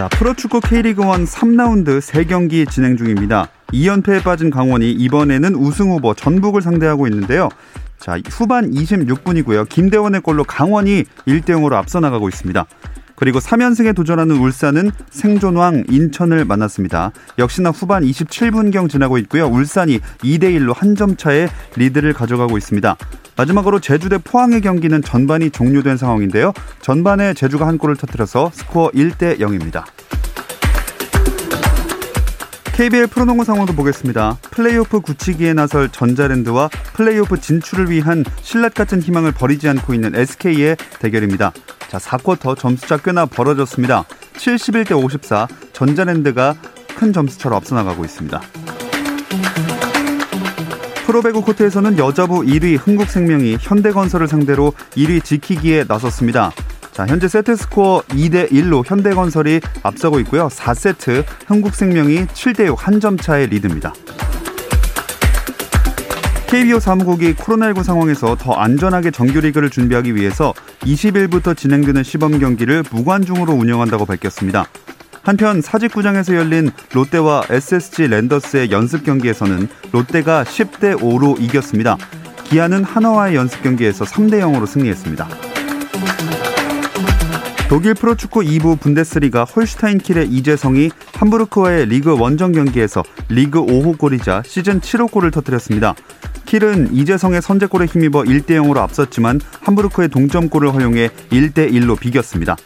자, 프로축구 K리그1 3라운드 3경기 진행 중입니다. 2연패에 빠진 강원이 이번에는 우승 후보 전북을 상대하고 있는데요. 자, 후반 26분이고요. 김대원의 골로 강원이 1대 0으로 앞서 나가고 있습니다. 그리고 3연승에 도전하는 울산은 생존왕 인천을 만났습니다. 역시나 후반 27분경 지나고 있고요. 울산이 2대 1로 한 점 차에 리드를 가져가고 있습니다. 마지막으로 제주 대 포항의 경기는 전반이 종료된 상황인데요. 전반에 제주가 한 골을 터뜨려서 스코어 1대 0입니다. KBL 프로농구 상황도 보겠습니다. 플레이오프 굳히기에 나설 전자랜드와 플레이오프 진출을 위한 실낱같은 희망을 버리지 않고 있는 SK의 대결입니다. 자, 4쿼터 점수차 꽤나 벌어졌습니다. 71대 54, 전자랜드가 큰 점수차로 앞서 나가고 있습니다. 프로배구 코트에서는 여자부 1위 흥국생명이 현대건설을 상대로 1위 지키기에 나섰습니다. 자, 현재 세트 스코어 2대 1로 현대건설이 앞서고 있고요. 4세트 흥국생명이 7대 6 한 점 차의 리드입니다. KBO 사무국이 코로나19 상황에서 더 안전하게 정규리그를 준비하기 위해서 20일부터 진행되는 시범 경기를 무관중으로 운영한다고 밝혔습니다. 한편 사직구장에서 열린 롯데와 SSG 랜더스의 연습 경기에서는 롯데가 10대 5로 이겼습니다. 기아는 한화와의 연습 경기에서 3대 0으로 승리했습니다. 독일 프로축구 2부 분데스리가 홀슈타인 킬의 이재성이 함부르크와의 리그 원정 경기에서 리그 5호 골이자 시즌 7호 골을 터뜨렸습니다. 킬은 이재성의 선제골에 힘입어 1대 0으로 앞섰지만 함부르크의 동점골을 허용해 1대 1로 비겼습니다.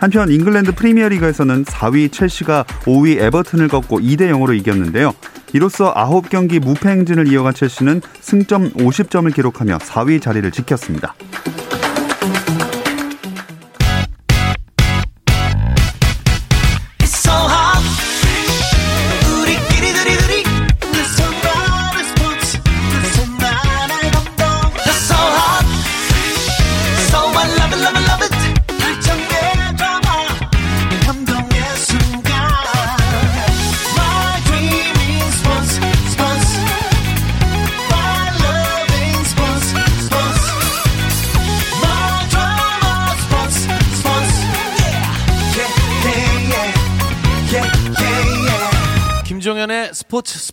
한편 잉글랜드 프리미어리그에서는 4위 첼시가 5위 에버튼을 꺾고 2대 0으로 이겼는데요. 이로써 9경기 무패 행진을 이어간 첼시는 승점 50점을 기록하며 4위 자리를 지켰습니다.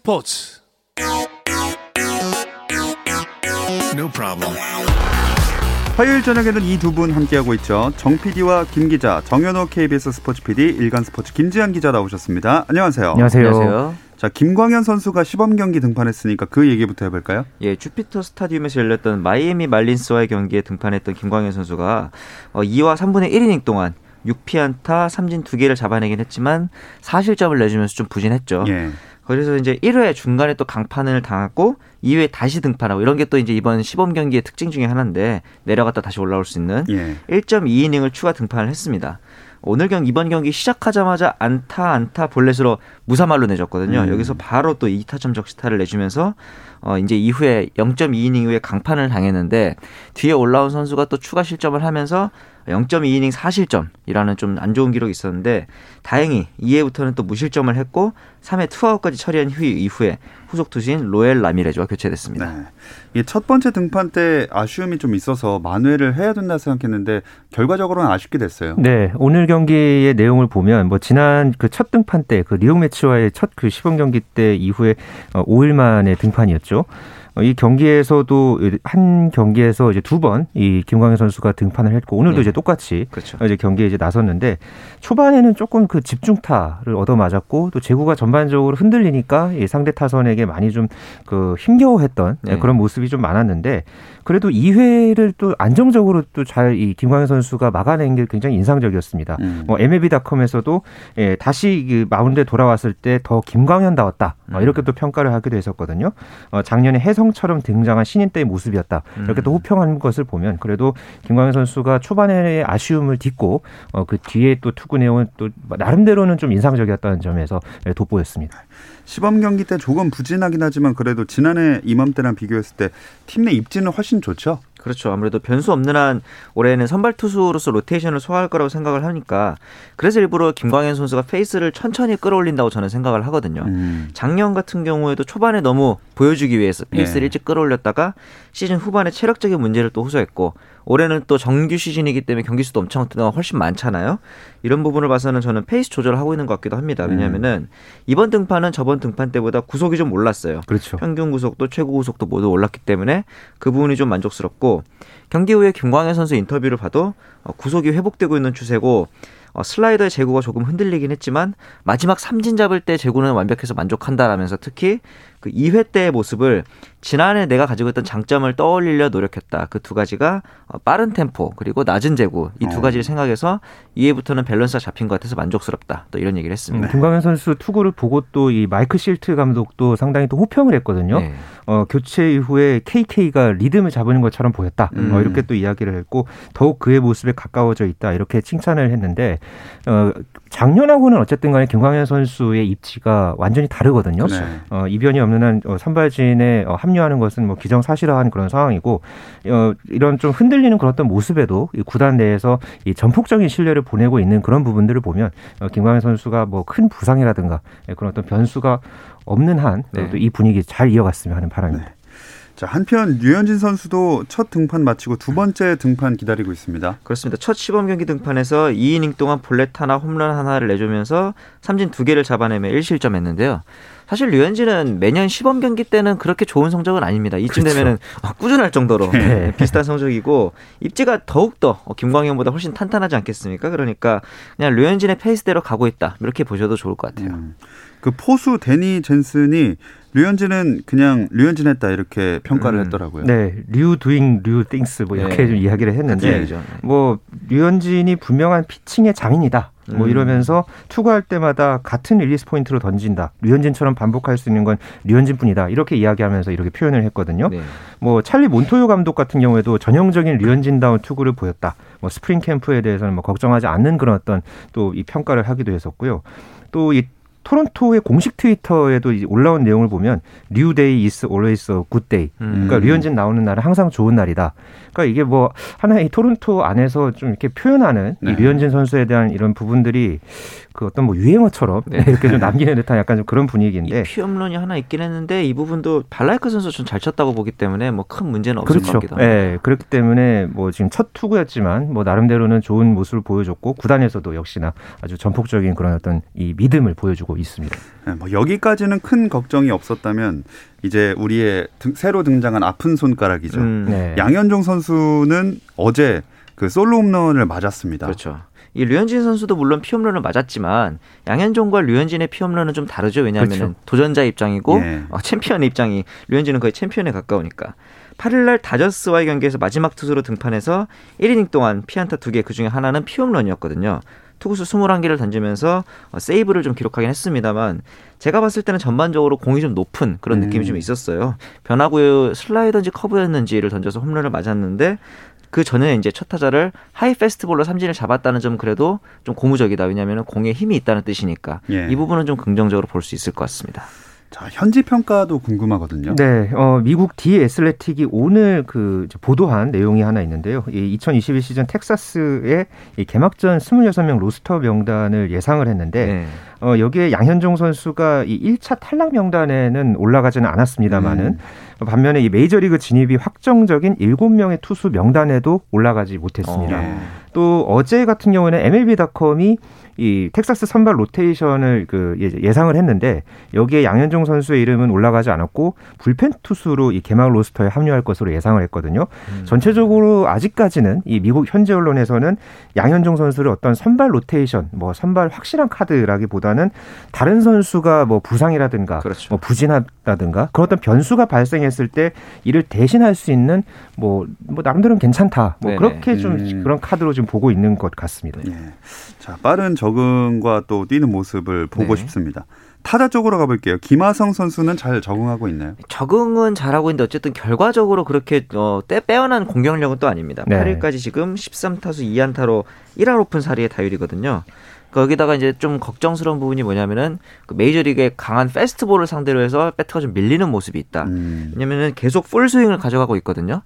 스포츠. No problem. 화요일 저녁에는 이 두 분 함께하고 있죠. 정 PD와 김 기자, 정현호 KBS 스포츠 PD, 일간 스포츠 김지한 기자 나오셨습니다. 안녕하세요. 안녕하세요. 안녕하세요. 자, 김광현 선수가 시범 경기 등판했으니까 그 얘기부터 해볼까요? 예, 주피터 스타디움에서 열렸던 마이애미 말린스와의 경기에 등판했던 김광현 선수가 2와 어, 3분의 1이닝 동안 6피안타, 삼진 2개를 잡아내긴 했지만 사실점을 내주면서 좀 부진했죠. 예. 그래서 이제 1회 중간에 또 강판을 당했고 2회 다시 등판하고 이런 게 또 이제 이번 시범 경기의 특징 중에 하나인데 내려갔다 다시 올라올 수 있는 예. 1.2이닝을 추가 등판을 했습니다. 오늘 경 이번 경기 시작하자마자 안타 안타 볼넷으로 무사말로 내줬거든요. 음. 여기서 바로 또 2타점 적시타를 내주면서 어 이제 이후에 0.2이닝 이후에 강판을 당했는데 뒤에 올라온 선수가 또 추가 실점을 하면서 0.2이닝 4실점이라는 좀 안 좋은 기록이 있었는데 다행히 2회부터는 또 무실점을 했고 3회 투아웃까지 처리한 후 이후에 후속 투수인 로엘 라미레즈와 교체됐습니다. 네. 이첫 번째 등판 때 아쉬움이 좀 있어서 만회를 해야 된다 생각했는데 결과적으로는 아쉽게 됐어요. 네, 오늘 경기의 내용을 보면 뭐 지난 그 첫 등판 때 그 리옹 매치와의 첫 그 시범 경기 때 이후에 5일 어, 만에 등판이었죠. 이 경기에서도 한 경기에서 이제 두 번 이 김광현 선수가 등판을 했고 오늘도 네. 이제 똑같이 그렇죠. 이제 경기에 이제 나섰는데 초반에는 조금 그 집중타를 얻어맞았고 또 제구가 전반적으로 흔들리니까 이 상대 타선에게 많이 좀 그 힘겨워했던 네. 그런 모습이 좀 많았는데 그래도 2회를 또 안정적으로 또 잘 이 김광현 선수가 막아낸 게 굉장히 인상적이었습니다. 음. 뭐 MLB.com에서도 예, 다시 그 마운드에 돌아왔을 때 더 김광현다웠다 어, 이렇게 또 평가를 하기도 했었거든요. 어, 작년에 혜성 처럼 등장한 신인 때의 모습이었다 이렇게 또 음. 호평한 것을 보면 그래도 김광현 선수가 초반에 아쉬움을 딛고 어, 그 뒤에 또 투구 내용은 또 나름대로는 좀 인상적이었다는 점에서 예, 돋보였습니다. 시범 경기 때 조금 부진하긴 하지만 그래도 지난해 이맘때랑 비교했을 때 팀 내 입지는 훨씬 좋죠. 그렇죠. 아무래도 변수 없는 한 올해는 선발 투수로서 로테이션을 소화할 거라고 생각을 하니까 그래서 일부러 김광현 선수가 페이스를 천천히 끌어올린다고 저는 생각을 하거든요. 음. 작년 같은 경우에도 초반에 너무 보여주기 위해서 페이스를 네. 일찍 끌어올렸다가 시즌 후반에 체력적인 문제를 또 호소했고 올해는 또 정규 시즌이기 때문에 경기 수도 엄청 훨씬 많잖아요. 이런 부분을 봐서는 저는 페이스 조절을 하고 있는 것 같기도 합니다. 왜냐하면은 이번 등판은 저번 등판 때보다 구속이 좀 올랐어요. 그렇죠. 평균 구속도 최고 구속도 모두 올랐기 때문에 그 부분이 좀 만족스럽고 경기 후에 김광현 선수 인터뷰를 봐도 어, 구속이 회복되고 있는 추세고 어, 슬라이더의 제구가 조금 흔들리긴 했지만 마지막 삼진 잡을 때 제구는 완벽해서 만족한다라면서 특히 그 2회 때의 모습을 지난해 내가 가지고 있던 장점을 떠올리려 노력했다. 그 두 가지가 어, 빠른 템포 그리고 낮은 제구 이두 어. 가지를 생각해서 2회부터는 밸런스가 잡힌 것 같아서 만족스럽다. 또 이런 얘기를 음, 했습니다. 김광현 선수 투구를 보고 또 이 마이크 실트 감독도 상당히 또 호평을 했거든요. 네. 어, 교체 이후에 KK가 리듬을 잡는 것처럼 보였다. 음. 어, 이렇게 또 이야기를 했고 더욱 그의 모습에 가까워져 있다. 이렇게 칭찬을 했는데 어, 작년하고는 어쨌든 간에 김광현 선수의 입지가 완전히 다르거든요. 네. 어, 이변이 없는 한 어, 선발진에 어, 합류하는 것은 뭐 기정사실화한 그런 상황이고 어, 이런 좀 흔들리는 그런 어떤 모습에도 이 구단 내에서 이 전폭적인 신뢰를 보내고 있는 그런 부분들을 보면 어, 김광현 선수가 뭐 큰 부상이라든가 예, 그런 어떤 변수가 없는 한 네. 이 분위기 잘 이어갔으면 하는 바람입니다. 자 한편 류현진 선수도 첫 등판 마치고 두 번째 등판 기다리고 있습니다. 그렇습니다. 첫 시범 경기 등판에서 2이닝 동안 볼넷 하나, 홈런 하나를 내주면서 삼진 두 개를 잡아내며 1실점했는데요. 사실 류현진은 매년 시범 경기 때는 그렇게 좋은 성적은 아닙니다. 이쯤 그렇죠. 되면은 어, 꾸준할 정도로 네. 비슷한 성적이고 입지가 더욱더 어, 김광현보다 훨씬 탄탄하지 않겠습니까? 그러니까 그냥 류현진의 페이스대로 가고 있다. 이렇게 보셔도 좋을 것 같아요. 음. 그 포수 데니 젠슨이 류현진은 그냥 류현진 했다 이렇게 평가를 음. 했더라고요. 네, 류 두잉 류 띵스 뭐 이렇게 네. 좀 이야기를 했는데. 네. 뭐 류현진이 분명한 피칭의 장인이다. 뭐 음. 이러면서 투구할 때마다 같은 릴리스 포인트로 던진다. 류현진처럼 반복할 수 있는 건 류현진뿐이다. 이렇게 이야기하면서 이렇게 표현을 했거든요. 네. 뭐 찰리 몬토요 감독 같은 경우에도 전형적인 류현진다운 투구를 보였다. 뭐 스프링 캠프에 대해서는 뭐 걱정하지 않는 그런 어떤 또 이 평가를 하기도 했었고요. 또이 토론토의 공식 트위터에도 이 올라온 내용을 보면 Ryu day is always a good day. 음. 그러니까 류현진 나오는 날은 항상 좋은 날이다. 그러니까 이게 뭐 하나의 토론토 안에서 좀 이렇게 표현하는 네. 이 류현진 선수에 대한 이런 부분들이 그 어떤 뭐 유행어처럼 네. 이렇게 좀 남기는 듯한 약간 좀 그런 이 분위기인데 피홈런이 하나 있긴 했는데 이 부분도 발라이크 선수 좀 잘 쳤다고 보기 때문에 뭐 큰 문제는 없을 것 그렇죠. 같기도 합니다. 예, 그렇기 때문에 뭐 지금 첫 투구였지만 뭐 나름대로는 좋은 모습을 보여줬고 구단에서도 역시나 아주 전폭적인 그런 어떤 이 믿음을 보여주고 있습니다. 네, 뭐 여기까지는 큰 걱정이 없었다면 이제 우리의 등- 새로 등장한 아픈 손가락이죠. 음, 네. 양현종 선수는 어제 그 솔로 홈런을 맞았습니다. 그렇죠. 이 류현진 선수도 물론 피홈런을 맞았지만 양현종과 류현진의 피홈런은 좀 다르죠. 왜냐하면 그렇죠. 도전자 입장이고 예. 어, 챔피언의 입장이 류현진은 거의 챔피언에 가까우니까. 8일날 다저스와의 경기에서 마지막 투수로 등판해서 1이닝 동안 피안타 2개 그중에 하나는 피홈런이었거든요. 투구수 21개를 던지면서 어, 세이브를 좀 기록하긴 했습니다만 제가 봤을 때는 전반적으로 공이 좀 높은 그런 느낌이 음. 좀 있었어요. 변화구의 슬라이더인지 커브였는지를 던져서 홈런을 맞았는데 그 전에 이제 첫 타자를 하이 패스트볼로 삼진을 잡았다는 점 그래도 좀 고무적이다. 왜냐하면 공에 힘이 있다는 뜻이니까 예. 이 부분은 좀 긍정적으로 볼 수 있을 것 같습니다. 자, 현지 평가도 궁금하거든요. 네, 어, 미국 디 애슬레틱이 오늘 그 보도한 내용이 하나 있는데요. 이2021 시즌 텍사스의 이 개막전 26명 로스터 명단을 예상을 했는데 네. 어, 여기에 양현종 선수가 이 1차 탈락 명단에는 올라가지는 않았습니다만은 음. 반면에 이 메이저리그 진입이 확정적인 7명의 투수 명단에도 올라가지 못했습니다. 어. 네. 또 어제 같은 경우는 MLB.com이 이 텍사스 선발 로테이션을 그 예상을 했는데 여기에 양현종 선수의 이름은 올라가지 않았고 불펜 투수로 이 개막 로스터에 합류할 것으로 예상을 했거든요. 음. 전체적으로 아직까지는 이 미국 현재 언론에서는 양현종 선수를 어떤 선발 로테이션, 뭐 선발 확실한 카드라기보다 는 다른 선수가 뭐 부상이라든가 그렇죠. 뭐 부진하다든가 그런 어떤 변수가 발생했을 때 이를 대신할 수 있는 뭐, 뭐 나름대로는 괜찮다. 뭐 네네. 그렇게 좀 음. 그런 카드로 좀 보고 있는 것 같습니다. 예. 자, 빠른 적응과 또 뛰는 모습을 보고 네. 싶습니다. 타자 쪽으로 가볼게요. 김하성 선수는 잘 적응하고 있나요? 적응은 잘하고 있는데 어쨌든 결과적으로 그렇게 어, 때 빼어난 공격력은 또 아닙니다. 네. 8일까지 지금 13타수 2안타로 1할 5푼 4리의 타율이거든요. 거기다가 이제 좀 걱정스러운 부분이 뭐냐면은 그 메이저리그의 강한 패스트볼을 상대로 해서 배트가 좀 밀리는 모습이 있다. 음. 왜냐면은 계속 풀 스윙을 가져가고 있거든요.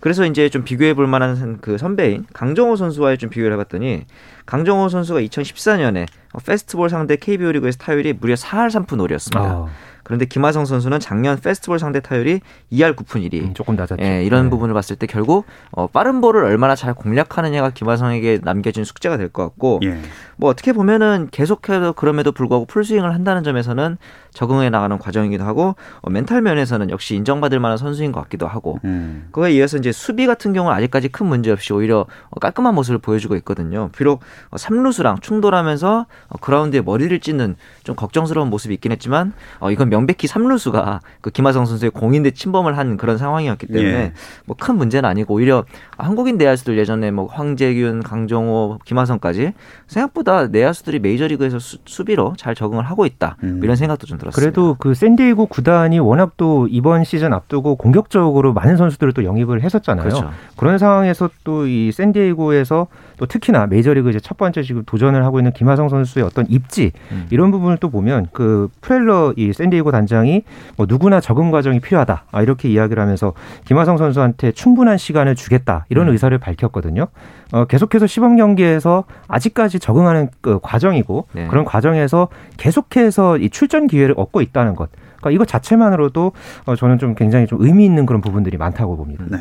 그래서 이제 좀 비교해 볼 만한 그 선배인 강정호 선수와의 좀 비교를 해봤더니 강정호 선수가 2014년에 패스트볼 상대 KBO 리그에서 타율이 무려 4할 3푼 5리였습니다. 아. 그런데 김하성 선수는 작년 패스트볼 상대 타율이 2할 9푼 1리. 음, 조금 낮았죠. 예, 이런 네. 부분을 봤을 때 결국 어, 빠른 볼을 얼마나 잘 공략하느냐가 김하성에게 남겨진 숙제가 될 것 같고 예. 뭐 어떻게 보면은 계속해서 그럼에도 불구하고 풀스윙을 한다는 점에서는 적응해 나가는 과정이기도 하고 어, 멘탈 면에서는 역시 인정받을 만한 선수인 것 같기도 하고 음. 그거에 이어서 이제 수비 같은 경우는 아직까지 큰 문제 없이 오히려 어, 깔끔한 모습을 보여주고 있거든요. 비록 어, 삼루수랑 충돌하면서 어, 그라운드에 머리를 찢는 좀 걱정스러운 모습이 있긴 했지만 어, 이건 명백히 삼루수가 그 김하성 선수의 공인대 침범을 한 그런 상황이었기 때문에 예. 뭐큰 문제는 아니고 오히려 한국인 내야수들 예전에 뭐 황재균, 강정호, 김하성까지 생각보다 내야수들이 메이저리그에서 수, 비로잘 적응을 하고 있다 음. 이런 생각도 좀 들었습니다. 그래도 그 샌디에이고 구단이 워낙 또 이번 시즌 앞두고 공격적으로 많은 선수들을 또 영입을 했었잖아요. 그렇죠. 그런 상황에서 또 이 샌디에이고에서 또 특히나 메이저리그 이제 첫 번째 지금 도전을 하고 있는 김하성 선수의 어떤 입지 음. 이런 부분을 또 보면 그 프렐러 이 샌디에이고 단장이 뭐 누구나 적응 과정이 필요하다 아, 이렇게 이야기를 하면서 김하성 선수한테 충분한 시간을 주겠다 이런 음. 의사를 밝혔거든요. 어, 계속해서 시범 경기에서 아직까지 적응하는 그 과정이고 네. 그런 과정에서 계속해서 이 출전 기회를 얻고 있다는 것. 그러니까 이거 자체만으로도 어, 저는 좀 굉장히 좀 의미 있는 그런 부분들이 많다고 봅니다. 네.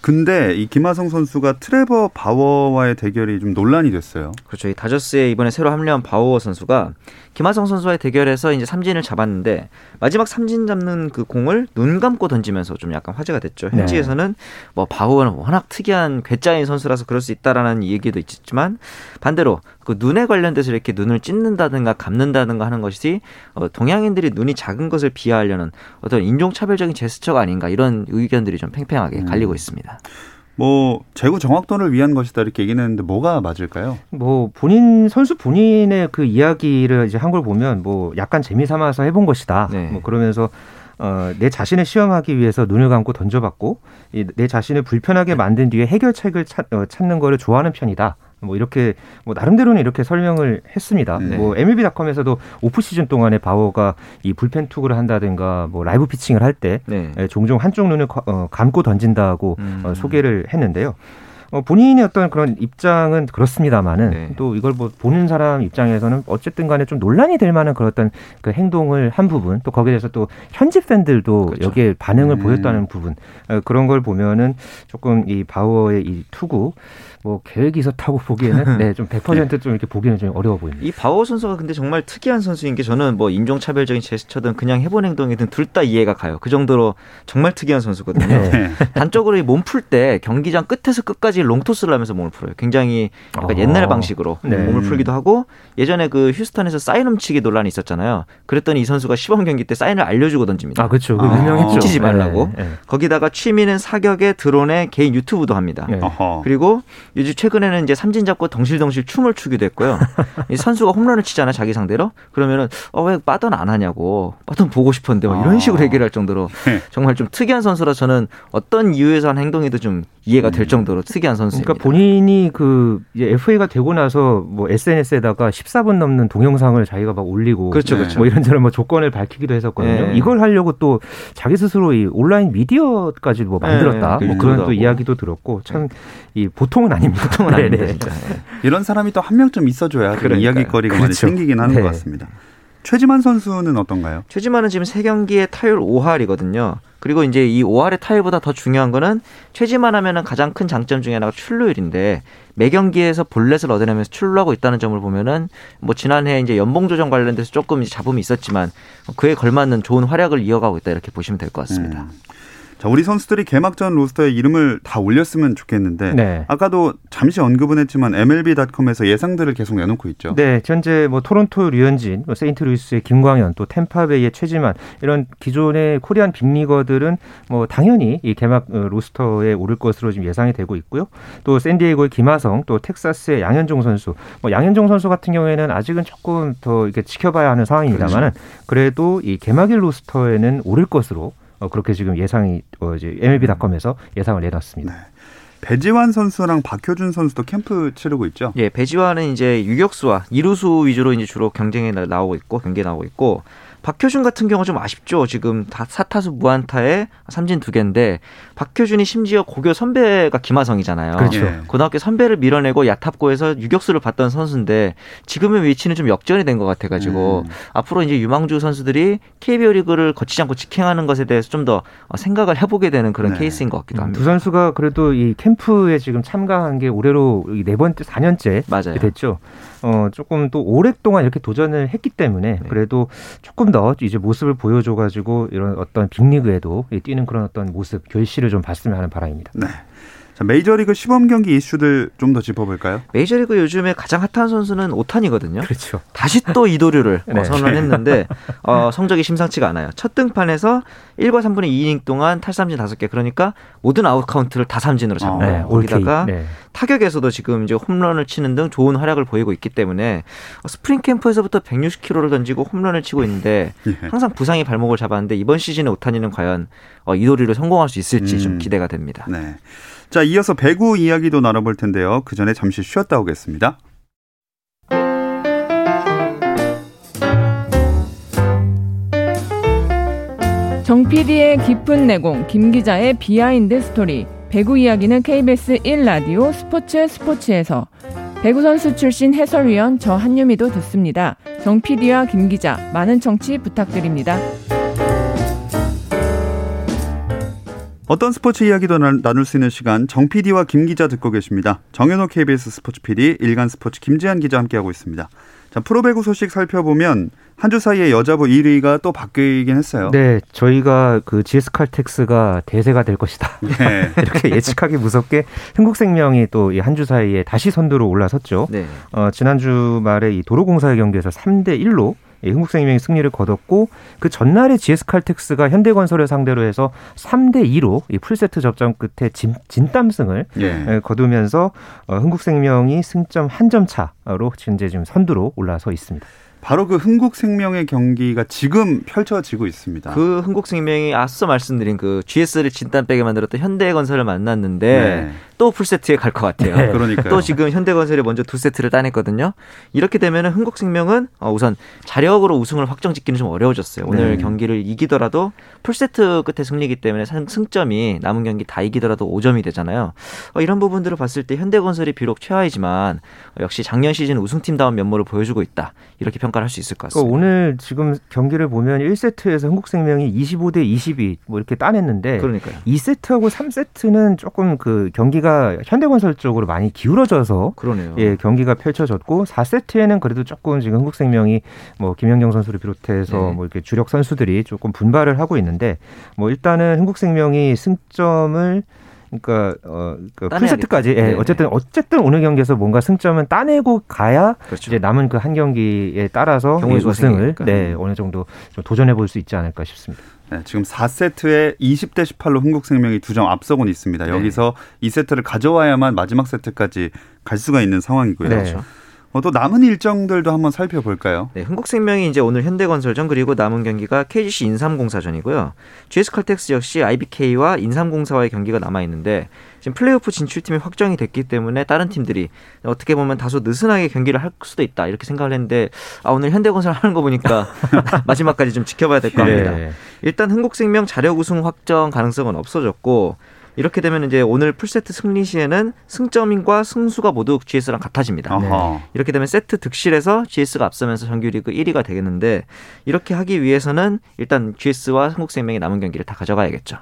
근데 이 김하성 선수가 트레버 바워와의 대결이 좀 논란이 됐어요. 그렇죠. 이 다저스에 이번에 새로 합류한 바워 선수가 김하성 선수와의 대결에서 이제 삼진을 잡았는데 마지막 삼진 잡는 그 공을 눈 감고 던지면서 좀 약간 화제가 됐죠. 네. 현지에서는 네. 뭐 바우어는 워낙 특이한 괴짜인 선수라서 그럴 수 있다라는 얘기도 있지만 반대로 그 눈에 관련돼서 이렇게 눈을 찢는다든가 감는다든가 하는 것이 어, 동양인들이 눈이 작은 것을 비하하려는 어떤 인종차별적인 제스처가 아닌가 이런 의견들이 좀 팽팽하게 음. 갈리고 있습니다. 뭐 재고 정확도를 위한 것이다 이렇게 얘기했는데 뭐가 맞을까요? 뭐 본인 선수 본인의 그 이야기를 이제 한 걸 보면 뭐 약간 재미 삼아서 해본 것이다. 네. 뭐 그러면서 어, 내 자신을 시험하기 위해서 눈을 감고 던져봤고 이, 내 자신을 불편하게 만든 뒤에 해결책을 찾, 어, 찾는 거를 좋아하는 편이다. 뭐 이렇게 뭐 나름대로는 이렇게 설명을 했습니다. 네. 뭐 MLB.com에서도 오프 시즌 동안에 바워가 이 불펜 투구를 한다든가 뭐 라이브 피칭을 할때 네. 예, 종종 한쪽 눈을 어, 감고 던진다고 음. 어, 소개를 했는데요. 어, 본인의 어떤 그런 입장은 그렇습니다만은 네. 또 이걸 뭐 보는 사람 입장에서는 어쨌든 간에 좀 논란이 될 만한 그런 어떤 그 행동을 한 부분 또 거기에 대해서 또 현지 팬들도 그렇죠. 여기에 반응을 음. 보였다는 부분 어, 그런 걸 보면은 조금 이 바우어의 이 투구 뭐 계획이 있었다고 보기에는 네, 좀 100%좀 이렇게 보기는 좀 어려워 보입니다. 이 바오 선수가 근데 정말 특이한 선수인 게 저는 뭐 인종차별적인 제스처든 그냥 해본 행동이든 둘 다 이해가 가요. 그 정도로 정말 특이한 선수거든요. 네. 단적으로 몸풀 때 경기장 끝에서 끝까지 롱토스를 하면서 몸을 풀어요. 굉장히 약간 어. 옛날 방식으로 네. 몸을 풀기도 하고 예전에 그 휴스턴에서 사인 훔치기 논란이 있었잖아요. 그랬더니 이 선수가 시범 경기 때 사인을 알려주고 던집니다. 아 그렇죠. 아. 유명했죠. 훔치지 말라고. 네, 네. 거기다가 취미는 사격에 드론에 개인 유튜브도 합니다. 네. 그리고 요즘 최근에는 이제 삼진 잡고 덩실덩실 춤을 추기도 했고요. 이 선수가 홈런을 치잖아 자기 상대로. 그러면은 어왜 빠던 안 하냐고 빠던 보고 싶었는데 뭐 이런 아. 식으로 해결할 정도로 네. 정말 좀 특이한 선수라 저는 어떤 이유에서 한 행동에도 좀 이해가 될 정도로 특이한 선수입니다. 그러니까 본인이 그 이제 FA가 되고 나서 뭐 SNS에다가 14분 넘는 동영상을 자기가 막 올리고 그렇죠, 그렇죠. 뭐 이런저런 뭐 조건을 밝히기도 했었거든요. 네. 이걸 하려고 또 자기 스스로 이 온라인 미디어까지 뭐 만들었다. 네, 뭐그 그런 또 하고. 이야기도 들었고 참 이 보통은 아닙니다. 보통은 네, 아닌데 네. 진짜. 이런 사람이 또 한 명쯤 있어줘야 좀 그러니까요. 이야기거리가 많이 그렇죠. 생기긴 하는 네. 것 같습니다. 최지만 선수는 어떤가요? 최지만은 지금 세 경기에 타율 5할이거든요. 그리고 이제 이 5할의 타율보다 더 중요한 거는 최지만 하면은 가장 큰 장점 중에 하나가 출루율인데 매 경기에서 볼넷을 얻어내면서 출루하고 있다는 점을 보면은 뭐 지난해 이제 연봉 조정 관련돼서 조금 이제 잡음이 있었지만 그에 걸맞는 좋은 활약을 이어가고 있다 이렇게 보시면 될 것 같습니다. 음. 자, 우리 선수들이 개막전 로스터에 이름을 다 올렸으면 좋겠는데 네. 아까도 잠시 언급은 했지만 MLB.com에서 예상들을 계속 내놓고 있죠. 네, 현재 뭐 토론토 류현진, 뭐 세인트루이스의 김광현, 또 템파베이의 최지만 이런 기존의 코리안 빅리거들은 뭐 당연히 이 개막 어, 로스터에 오를 것으로 지금 예상이 되고 있고요. 또 샌디에이고의 김하성, 또 텍사스의 양현종 선수. 뭐 양현종 선수 같은 경우에는 아직은 조금 더 이렇게 지켜봐야 하는 상황입니다만은 그래도 이 개막일 로스터에는 오를 것으로 어, 그렇게 지금 예상이 어, 이제 MLB.com에서 예상을 내놨습니다. 네. 배지환 선수랑 박효준 선수도 캠프 치르고 있죠. 예, 배지환은 이제 유격수와 이루수 위주로 이제 주로 경쟁에 나- 나오고 있고 경기에 나오고 있고 박효준 같은 경우 좀 아쉽죠. 지금 다 사타수 무안타에 삼진 두 개인데 박효준이 심지어 고교 선배가 김하성이잖아요. 그렇죠. 예. 고등학교 선배를 밀어내고 야탑고에서 유격수를 봤던 선수인데 지금의 위치는 좀 역전이 된 것 같아가지고 음. 앞으로 이제 유망주 선수들이 KBO 리그를 거치지 않고 직행하는 것에 대해서 좀 더 생각을 해보게 되는 그런 네. 케이스인 것 같기도 음, 합니다. 두 선수가 그래도 이 캠프에 지금 참가한 게 올해로 이네 번째, 4년째 맞아요. 됐죠. 어, 조금 또 오랫동안 이렇게 도전을 했기 때문에 네. 그래도 조금 더 이제 모습을 보여줘가지고 이런 어떤 빅리그에도 이 뛰는 그런 어떤 모습, 결실을 좀 봤으면 하는 바람입니다. 네. 자, 메이저리그 시범 경기 이슈들 좀 더 짚어볼까요? 메이저리그 요즘에 가장 핫한 선수는 오타니거든요. 그렇죠. 다시 또 이도류를 네. 선언을 했는데 어, 성적이 심상치가 않아요. 첫 등판에서 1과 3분의 2이닝 동안 탈삼진 5개 그러니까 모든 아웃 카운트를 다 삼진으로 잡는 네, 거예요. all K. 거기다가 네. 타격에서도 지금 이제 홈런을 치는 등 좋은 활약을 보이고 있기 때문에 스프링 캠프에서부터 160km를 던지고 홈런을 치고 있는데 예. 항상 부상이 발목을 잡았는데 이번 시즌에 오타니는 과연 어, 이도류를 성공할 수 있을지 음. 좀 기대가 됩니다. 네. 자, 이어서 배구 이야기도 나눠볼 텐데요. 그 전에 잠시 쉬었다 오겠습니다. 정 PD의 깊은 내공, 김 기자의 비하인드 스토리. 배구 이야기는 KBS 1라디오 스포츠 스포츠에서 배구 선수 출신 해설위원 저 한유미도 듣습니다. 정 PD와 김 기자 많은 청취 부탁드립니다. 어떤 스포츠 이야기도 나- 나눌 수 있는 시간 정 PD와 김 기자 듣고 계십니다. 정현호 KBS 스포츠 PD, 일간 스포츠 김지한 기자 함께하고 있습니다. 자, 프로배구 소식 살펴보면 한 주 사이에 여자부 1위가 또 바뀌긴 했어요. 네, 저희가 그 GS 칼텍스가 대세가 될 것이다. 네. 이렇게 예측하기 무섭게 흥국생명이 또이한주 사이에 다시 선두로 올라섰죠. 네. 어, 지난주 말에 이 도로공사의 경기에서 3대 1로 이 흥국생명이 승리를 거뒀고 그 전날에 GS 칼텍스가 현대건설을 상대로 해서 3대 2로 이 풀세트 접전 끝에 진, 진땀승을 예. 에, 거두면서 어, 흥국생명이 승점 한 점 차로 지금 이제 지금 선두로 올라서 있습니다. 바로 그 흥국생명의 경기가 지금 펼쳐지고 있습니다. 그 흥국생명이 앞서 말씀드린 그 GS를 진단 빼게 만들었던 현대건설을 만났는데 네. 또 풀세트에 갈 것 같아요. 네. 그러니까요. 또 지금 현대건설이 먼저 두 세트를 따냈거든요. 이렇게 되면 흥국생명은 어, 우선 자력으로 우승을 확정짓기는 좀 어려워졌어요. 오늘 네. 경기를 이기더라도 풀세트 끝에 승리이기 때문에 상- 승점이 남은 경기 다 이기더라도 5점이 되잖아요. 어, 이런 부분들을 봤을 때 현대건설이 비록 최하이지만 어, 역시 작년 시즌 우승팀다운 면모를 보여주고 있다. 이렇게 평 가를 할 수 있을 것 그러니까 같습니다. 오늘 지금 경기를 보면 1세트에서 흥국생명이 25대 22 뭐 이렇게 따냈는데 그러니까요. 2세트하고 3세트는 조금 그 경기가 현대건설 쪽으로 많이 기울어져서 그러네요. 예, 경기가 펼쳐졌고 4세트에는 그래도 조금 지금 흥국생명이 뭐 김연경 선수를 비롯해서 네. 뭐 이렇게 주력 선수들이 조금 분발을 하고 있는데 뭐 일단은 흥국생명이 승점을 그러니까 어, 그. 풀세트까지 예. 어쨌든 어쨌든 오늘 경기에서 뭔가 승점은 따내고 가야 그렇죠. 이제 남은 그 한 경기에 따라서 경우의 우승을. 네, 어느 정도 좀 도전해 볼 수 있지 않을까 싶습니다. 네, 지금 4세트에 20대 18로 흥국생명이 두 점 앞서곤 있습니다. 네. 여기서 2세트를 가져와야만 마지막 세트까지 갈 수가 있는 상황이고요. 네. 그렇죠. 어, 또 남은 일정들도 한번 살펴볼까요? 네, 흥국생명이 이제 오늘 현대건설전 그리고 남은 경기가 KGC 인삼공사전이고요. GS칼텍스 역시 IBK와 인삼공사와의 경기가 남아 있는데 지금 플레이오프 진출팀이 확정이 됐기 때문에 다른 팀들이 어떻게 보면 다소 느슨하게 경기를 할 수도 있다 이렇게 생각을 했는데 아 오늘 현대건설 하는 거 보니까 마지막까지 좀 지켜봐야 될 것 같습니다. 네. 일단 흥국생명 자력 우승 확정 가능성은 없어졌고 이렇게 되면 이제 오늘 풀세트 승리 시에는 승점인과 승수가 모두 GS랑 같아집니다. 어허. 이렇게 되면 세트 득실에서 GS가 앞서면서 정규리그 1위가 되겠는데 이렇게 하기 위해서는 일단 GS와 한국생명이 남은 경기를 다 가져가야겠죠.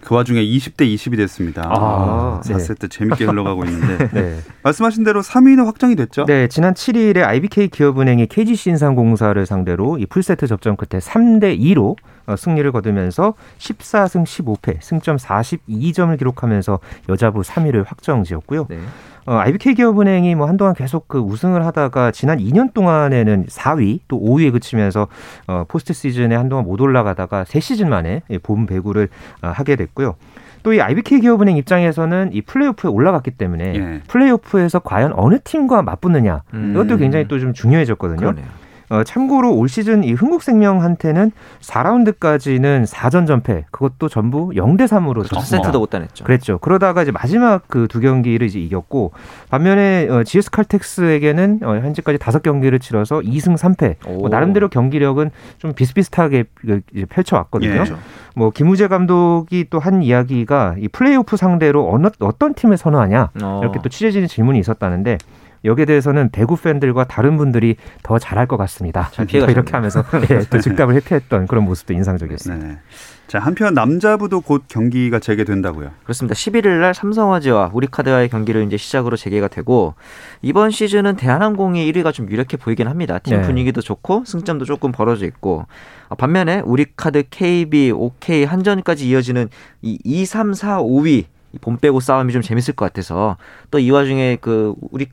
그 와중에 20대 20이 됐습니다. 아, 네. 4세트 재밌게 흘러가고 있는데 네. 말씀하신 대로 3위는 확정이 됐죠? 네, 지난 7일에 IBK 기업은행이 KGC 인삼공사를 상대로 이 풀세트 접전 끝에 3대 2로 어, 승리를 거두면서 14승 15패, 승점 42점을 기록하면서 여자부 3위를 확정지었고요. 네. 어, IBK 기업은행이 뭐 한동안 계속 그 우승을 하다가 지난 2년 동안에는 4위 또 5위에 그치면서 어, 포스트 시즌에 한동안 못 올라가다가 새 시즌 만에 예, 봄 배구를 어, 하게 됐고요. 또이 IBK 기업은행 입장에서는 이 플레이오프에 올라갔기 때문에 예. 플레이오프에서 과연 어느 팀과 맞붙느냐 음. 이것도 굉장히 또 좀 중요해졌거든요. 그러네요. 어, 참고로 올 시즌 이 흥국생명한테는 4라운드까지는 4전 전패 그것도 전부 0대 3으로 그렇죠. 세트도 못 따냈죠. 그랬죠. 그러다가 이제 마지막 그 두 경기를 이제 이겼고 반면에 어, GS 칼텍스에게는 어, 현재까지 다섯 경기를 치러서 2승 3패. 오. 뭐 나름대로 경기력은 좀 비슷비슷하게 그 이제 펼쳐 왔거든요. 예. 그렇죠. 뭐 김우재 감독이 또 한 이야기가 이 플레이오프 상대로 어느 어떤 팀을 선호하냐 어. 이렇게 또 취재진 질문이 있었다는데 여기에 대해서는 배구 팬들과 다른 분들이 더 잘할 것 같습니다. 이렇게 하면서 예, 또 즉답을 회피했던 그런 모습도 인상적이었습니다. 네. 자, 한편 남자부도 곧 경기가 재개된다고요. 그렇습니다. 11일 날 삼성화재와 우리카드와의 경기를 이제 시작으로 재개가 되고 이번 시즌은 대한항공의 1위가 좀 유력해 보이긴 합니다. 팀 네. 분위기도 좋고 승점도 조금 벌어져 있고 어, 반면에 우리카드, KB, OK 한전까지 이어지는 이 2, 3, 4, 5위 봄 빼고 싸움이 좀 재밌을 것 같아서 또 이 와중에 그 우리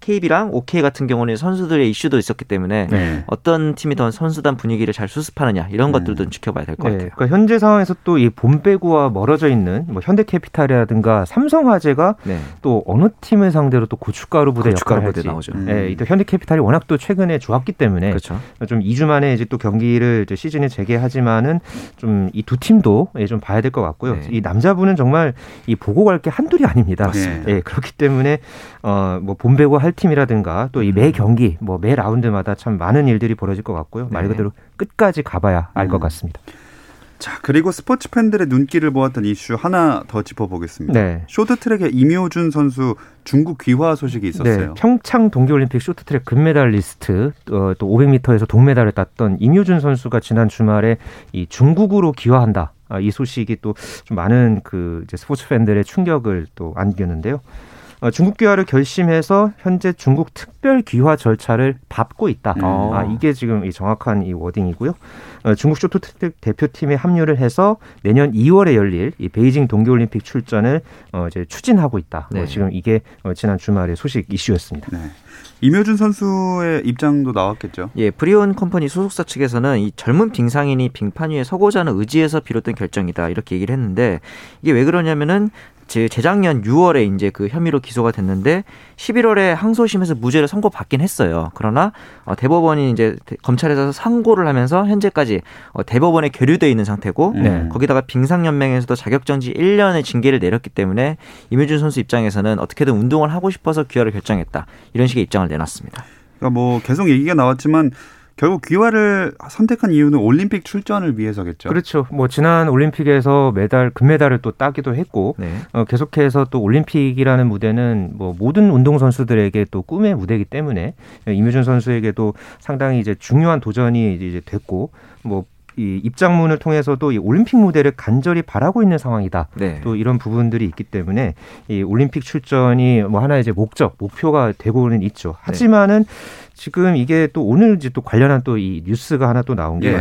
KB랑 OK 같은 경우는 선수들의 이슈도 있었기 때문에 네. 어떤 팀이 더 선수단 분위기를 잘 수습하느냐 이런 것들도 좀 지켜봐야 될것 네, 같아요. 그러니까 현재 상황에서 또 이 봄배구와 멀어져 있는 뭐 현대캐피탈이라든가 삼성화재가 네. 또 어느 팀을 상대로 또 고춧가루 부대 고춧가루 역할을 부대. 나오죠. 음. 네, 또 현대캐피탈이 워낙 또 최근에 좋았기 때문에 그렇죠. 좀 2주 만에 이제 또 경기를 이제 시즌에 재개하지만은 좀 이 두 팀도 예, 좀 봐야 될 것 같고요. 네. 이 남자분은 정말 이 보고 갈 게 한둘이 아닙니다. 맞습니다. 예, 그렇기 때문에 어뭐 봄배구 할 팀이라든가 또 이 매 경기 뭐 매 라운드마다 참 많은 일들이 벌어질 것 같고요. 말 네. 그대로 끝까지 가봐야 알것 음. 같습니다. 자, 그리고 스포츠 팬들의 눈길을 모았던 이슈 하나 더 짚어보겠습니다. 네. 쇼트트랙의 임효준 선수 중국 귀화 소식이 있었어요. 네, 평창 동계올림픽 쇼트트랙 금메달리스트 어, 또 500m에서 동메달을 땄던 임효준 선수가 지난 주말에 이 중국으로 귀화한다. 아, 이 소식이 또 좀 많은 그 이제 스포츠 팬들의 충격을 또 안겼는데요. 어, 중국 귀화를 결심해서 현재 중국 특별 귀화 절차를 밟고 있다. 음. 아, 이게 지금 이 정확한 이 워딩이고요. 어, 중국 쇼트트랙 대표팀에 합류를 해서 내년 2월에 열릴 이 베이징 동계올림픽 출전을 어, 이제 추진하고 있다. 네. 어, 지금 이게 어, 지난 주말의 소식 이슈였습니다. 네. 임효준 선수의 입장도 나왔겠죠. 예, 브리온 컴퍼니 소속사 측에서는 이 젊은 빙상인이 빙판 위에 서고자 하는 의지에서 비롯된 결정이다 이렇게 얘기를 했는데 이게 왜 그러냐면은 제 재작년 6월에 이제 그 혐의로 기소가 됐는데 11월에 항소심에서 무죄를 선고받긴 했어요. 그러나 어, 대법원이 이제 대- 검찰에서 상고를 하면서 현재까지 어, 대법원에 계류돼 있는 상태고 네. 거기다가 빙상연맹에서도 자격정지 1년의 징계를 내렸기 때문에 임효준 선수 입장에서는 어떻게든 운동을 하고 싶어서 귀화를 결정했다 이런 식의 입장을 내놨습니다. 그러니까 뭐 계속 얘기가 나왔지만 결국 귀화를 선택한 이유는 올림픽 출전을 위해서겠죠. 그렇죠. 뭐 지난 올림픽에서 메달 금메달을 또 따기도 했고 네. 어, 계속해서 또 올림픽이라는 무대는 뭐 모든 운동 선수들에게 또 꿈의 무대이기 때문에 임효준 선수에게도 상당히 이제 중요한 도전이 이제 됐고 뭐 이 입장문을 통해서도 이 올림픽 무대를 간절히 바라고 있는 상황이다. 네. 또 이런 부분들이 있기 때문에 이 올림픽 출전이 뭐 하나의 이제 목적, 목표가 되고는 있죠. 하지만은 지금 이게 또 오늘 이제 또 관련한 또 이 뉴스가 하나 또 나온 게 예.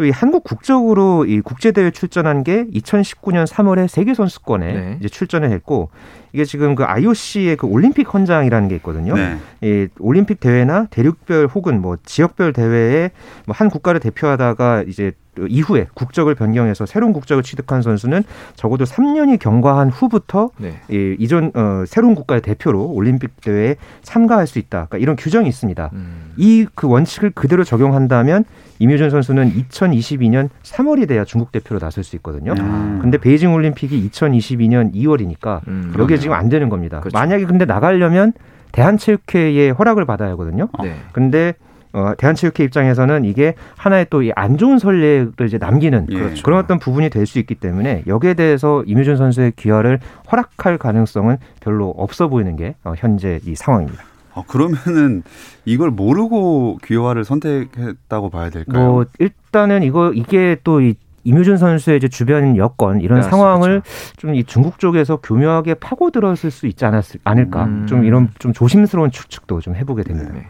또 이 한국 국적으로 이 국제 대회 출전한 게 2019년 3월에 세계 선수권에 네. 이제 출전을 했고 이게 지금 그 IOC의 그 올림픽 헌장이라는 게 있거든요. 네. 이 올림픽 대회나 대륙별 혹은 뭐 지역별 대회에 뭐 한 국가를 대표하다가 이제 이후에 국적을 변경해서 새로운 국적을 취득한 선수는 적어도 3년이 경과한 후부터 네. 예, 이전 어, 새로운 국가의 대표로 올림픽 대회에 참가할 수 있다. 그러니까 이런 규정이 있습니다. 음. 이그 원칙을 그대로 적용한다면 임효준 선수는 2022년 3월이 돼야 중국 대표로 나설 수 있거든요. 음. 근데 베이징 올림픽이 2022년 2월이니까 음. 여기에 지금 안 되는 겁니다. 그렇죠. 만약에 근데 나가려면 대한체육회의 허락을 받아야 하거든요. 네. 근데 어, 대한체육회 입장에서는 이게 하나의 또 이 안 좋은 선례를 이제 남기는 예. 그런 어떤 부분이 될 수 있기 때문에 여기에 대해서 임효준 선수의 귀화를 허락할 가능성은 별로 없어 보이는 게 어, 현재 이 상황입니다. 아, 그러면은 이걸 모르고 귀화를 선택했다고 봐야 될까요? 뭐 일단은 이거 이게 또이 임효준 선수의 이제 주변 여건 이런 네, 상황을 좀 이 중국 쪽에서 교묘하게 파고들었을 수 있지 않았을 않을까 음. 좀 이런 좀 조심스러운 추측도 좀 해보게 됩니다. 네.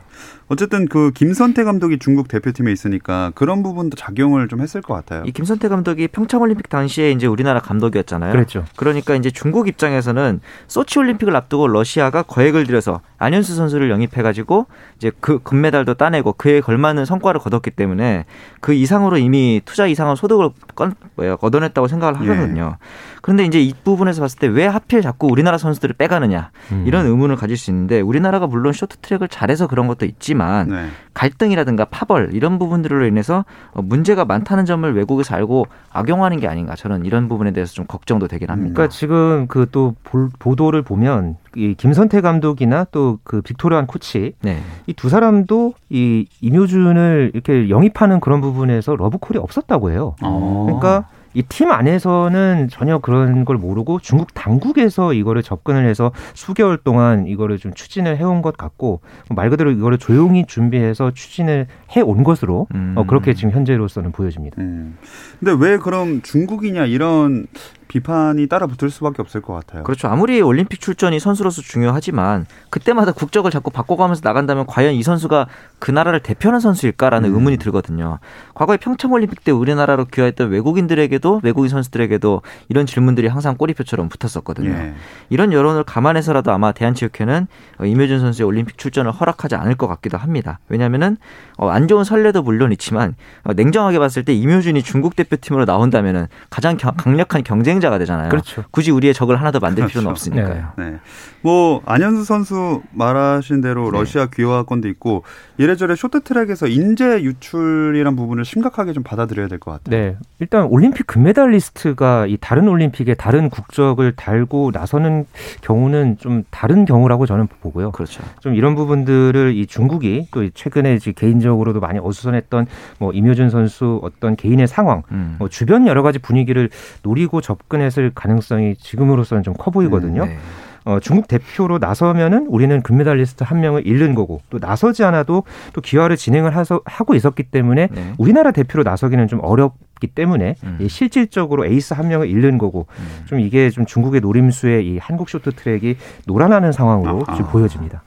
어쨌든 그 김선태 감독이 중국 대표팀에 있으니까 그런 부분도 작용을 좀 했을 것 같아요. 이 김선태 감독이 평창 올림픽 당시에 이제 우리나라 감독이었잖아요. 그랬죠. 그러니까 이제 중국 입장에서는 소치 올림픽을 앞두고 러시아가 거액을 들여서 안현수 선수를 영입해가지고 이제 그 금메달도 따내고 그에 걸맞는 성과를 거뒀기 때문에 그 이상으로 이미 투자 이상한 소득을 건, 뭐야, 걷어냈다고 생각을 하거든요. 그런데 이제 이 부분에서 봤을 때 왜 하필 자꾸 우리나라 선수들을 빼가느냐 음. 이런 의문을 가질 수 있는데 우리나라가 물론 쇼트트랙을 잘해서 그런 것도 있지만 네. 갈등이라든가 파벌 이런 부분들로 인해서 어, 문제가 많다는 점을 외국에서 알고 악용하는 게 아닌가 저는 이런 부분에 대해서 좀 걱정도 되긴 합니다. 그러니까 지금 그 또 보도를 보면 이 김선태 감독이나 또 그 빅토르 안 코치 네. 이 두 사람도 이 임효준을 이렇게 영입하는 그런 부분에서 러브콜이 없었다고 해요. 어. 그러니까 이 팀 안에서는 전혀 그런 걸 모르고 중국 당국에서 이거를 접근을 해서 수개월 동안 이거를 좀 추진을 해온 것 같고 말 그대로 이거를 조용히 준비해서 추진을 해온 것으로 음. 어, 그렇게 지금 현재로서는 보여집니다. 음. 근데 왜 그럼 중국이냐 이런 비판이 따라 붙을 수밖에 없을 것 같아요. 그렇죠. 아무리 올림픽 출전이 선수로서 중요하지만 그때마다 국적을 자꾸 바꿔가면서 나간다면 과연 이 선수가 그 나라를 대표하는 선수일까라는 음. 의문이 들거든요. 과거에 평창 올림픽 때 우리나라로 귀화했던 외국인들에게도 외국인 선수들에게도 이런 질문들이 항상 꼬리표처럼 붙었었거든요. 예. 이런 여론을 감안해서라도 아마 대한체육회는 어, 임효준 선수의 올림픽 출전을 허락하지 않을 것 같기도 합니다. 왜냐하면은 어, 안 좋은 선례도 물론 있지만 어, 냉정하게 봤을 때 임효준이 중국 대표팀으로 나온다면은 가장 겨- 강력한 경쟁 자가 되잖아요. 그렇죠. 굳이 우리의 적을 하나 더 만들 그렇죠. 필요는 없으니까요. 네. 뭐 안현수 선수 말하신 대로 네. 러시아 귀화 건도 있고 이래저래 쇼트트랙에서 인재 유출이란 부분을 심각하게 좀 받아들여야 될 것 같아요. 네. 일단 올림픽 금메달리스트가 이 다른 올림픽에 다른 국적을 달고 나서는 경우는 좀 다른 경우라고 저는 보고요. 그렇죠. 좀 이런 부분들을 이 중국이 또 최근에 이제 개인적으로도 많이 어수선했던 뭐 임효준 선수 어떤 개인의 상황, 음. 뭐 주변 여러 가지 분위기를 노리고 접근 했을 가능성이 지금으로서는 좀 커 보이거든요. 네. 어, 중국 대표로 나서면은 우리는 금메달리스트 한 명을 잃는 거고 또 나서지 않아도 또 귀화를 진행을 하서, 하고 있었기 때문에 네. 우리나라 대표로 나서기는 좀 어렵기 때문에 음. 이 실질적으로 에이스 한 명을 잃는 거고 음. 좀 이게 좀 중국의 노림수에 이 한국 쇼트 트랙이 놀아나는 상황으로 아하. 지금 보여집니다.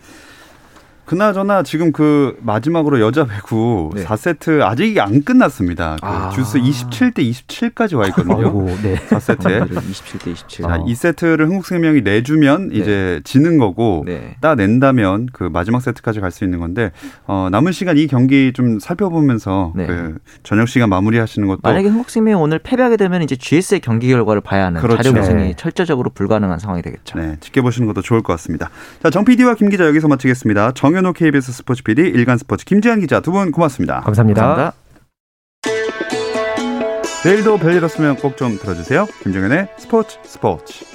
그나저나 지금 그 마지막으로 여자 배구 네. 4세트 아직 안 끝났습니다. 그 아. 주스 27대 27까지 와 있거든요. 아이고, 네. 4세트에. 27대 27. 자, 어. 2세트를 흥국생명이 내주면 네. 이제 지는 거고 네. 따낸다면 그 마지막 세트까지 갈 수 있는 건데 어, 남은 시간 이 경기 좀 살펴보면서 네. 그 저녁 시간 마무리하시는 것도 만약에 한국생명이 오늘 패배하게 되면 이제 GS의 경기 결과를 봐야 하는 그렇죠. 자료 구성이 네. 철저적으로 불가능한 상황이 되겠죠. 네, 지켜보시는 것도 좋을 것 같습니다. 자, 정 PD와 김 기자 여기서 마치겠습니다. 정현호 KBS 스포츠 PD, 일간 스포츠 김지한 기자 두 분 고맙습니다. 감사합니다. 감사합니다. 내일도 별일 없으면 꼭 좀 들어주세요. 김정현의 스포츠 스포츠.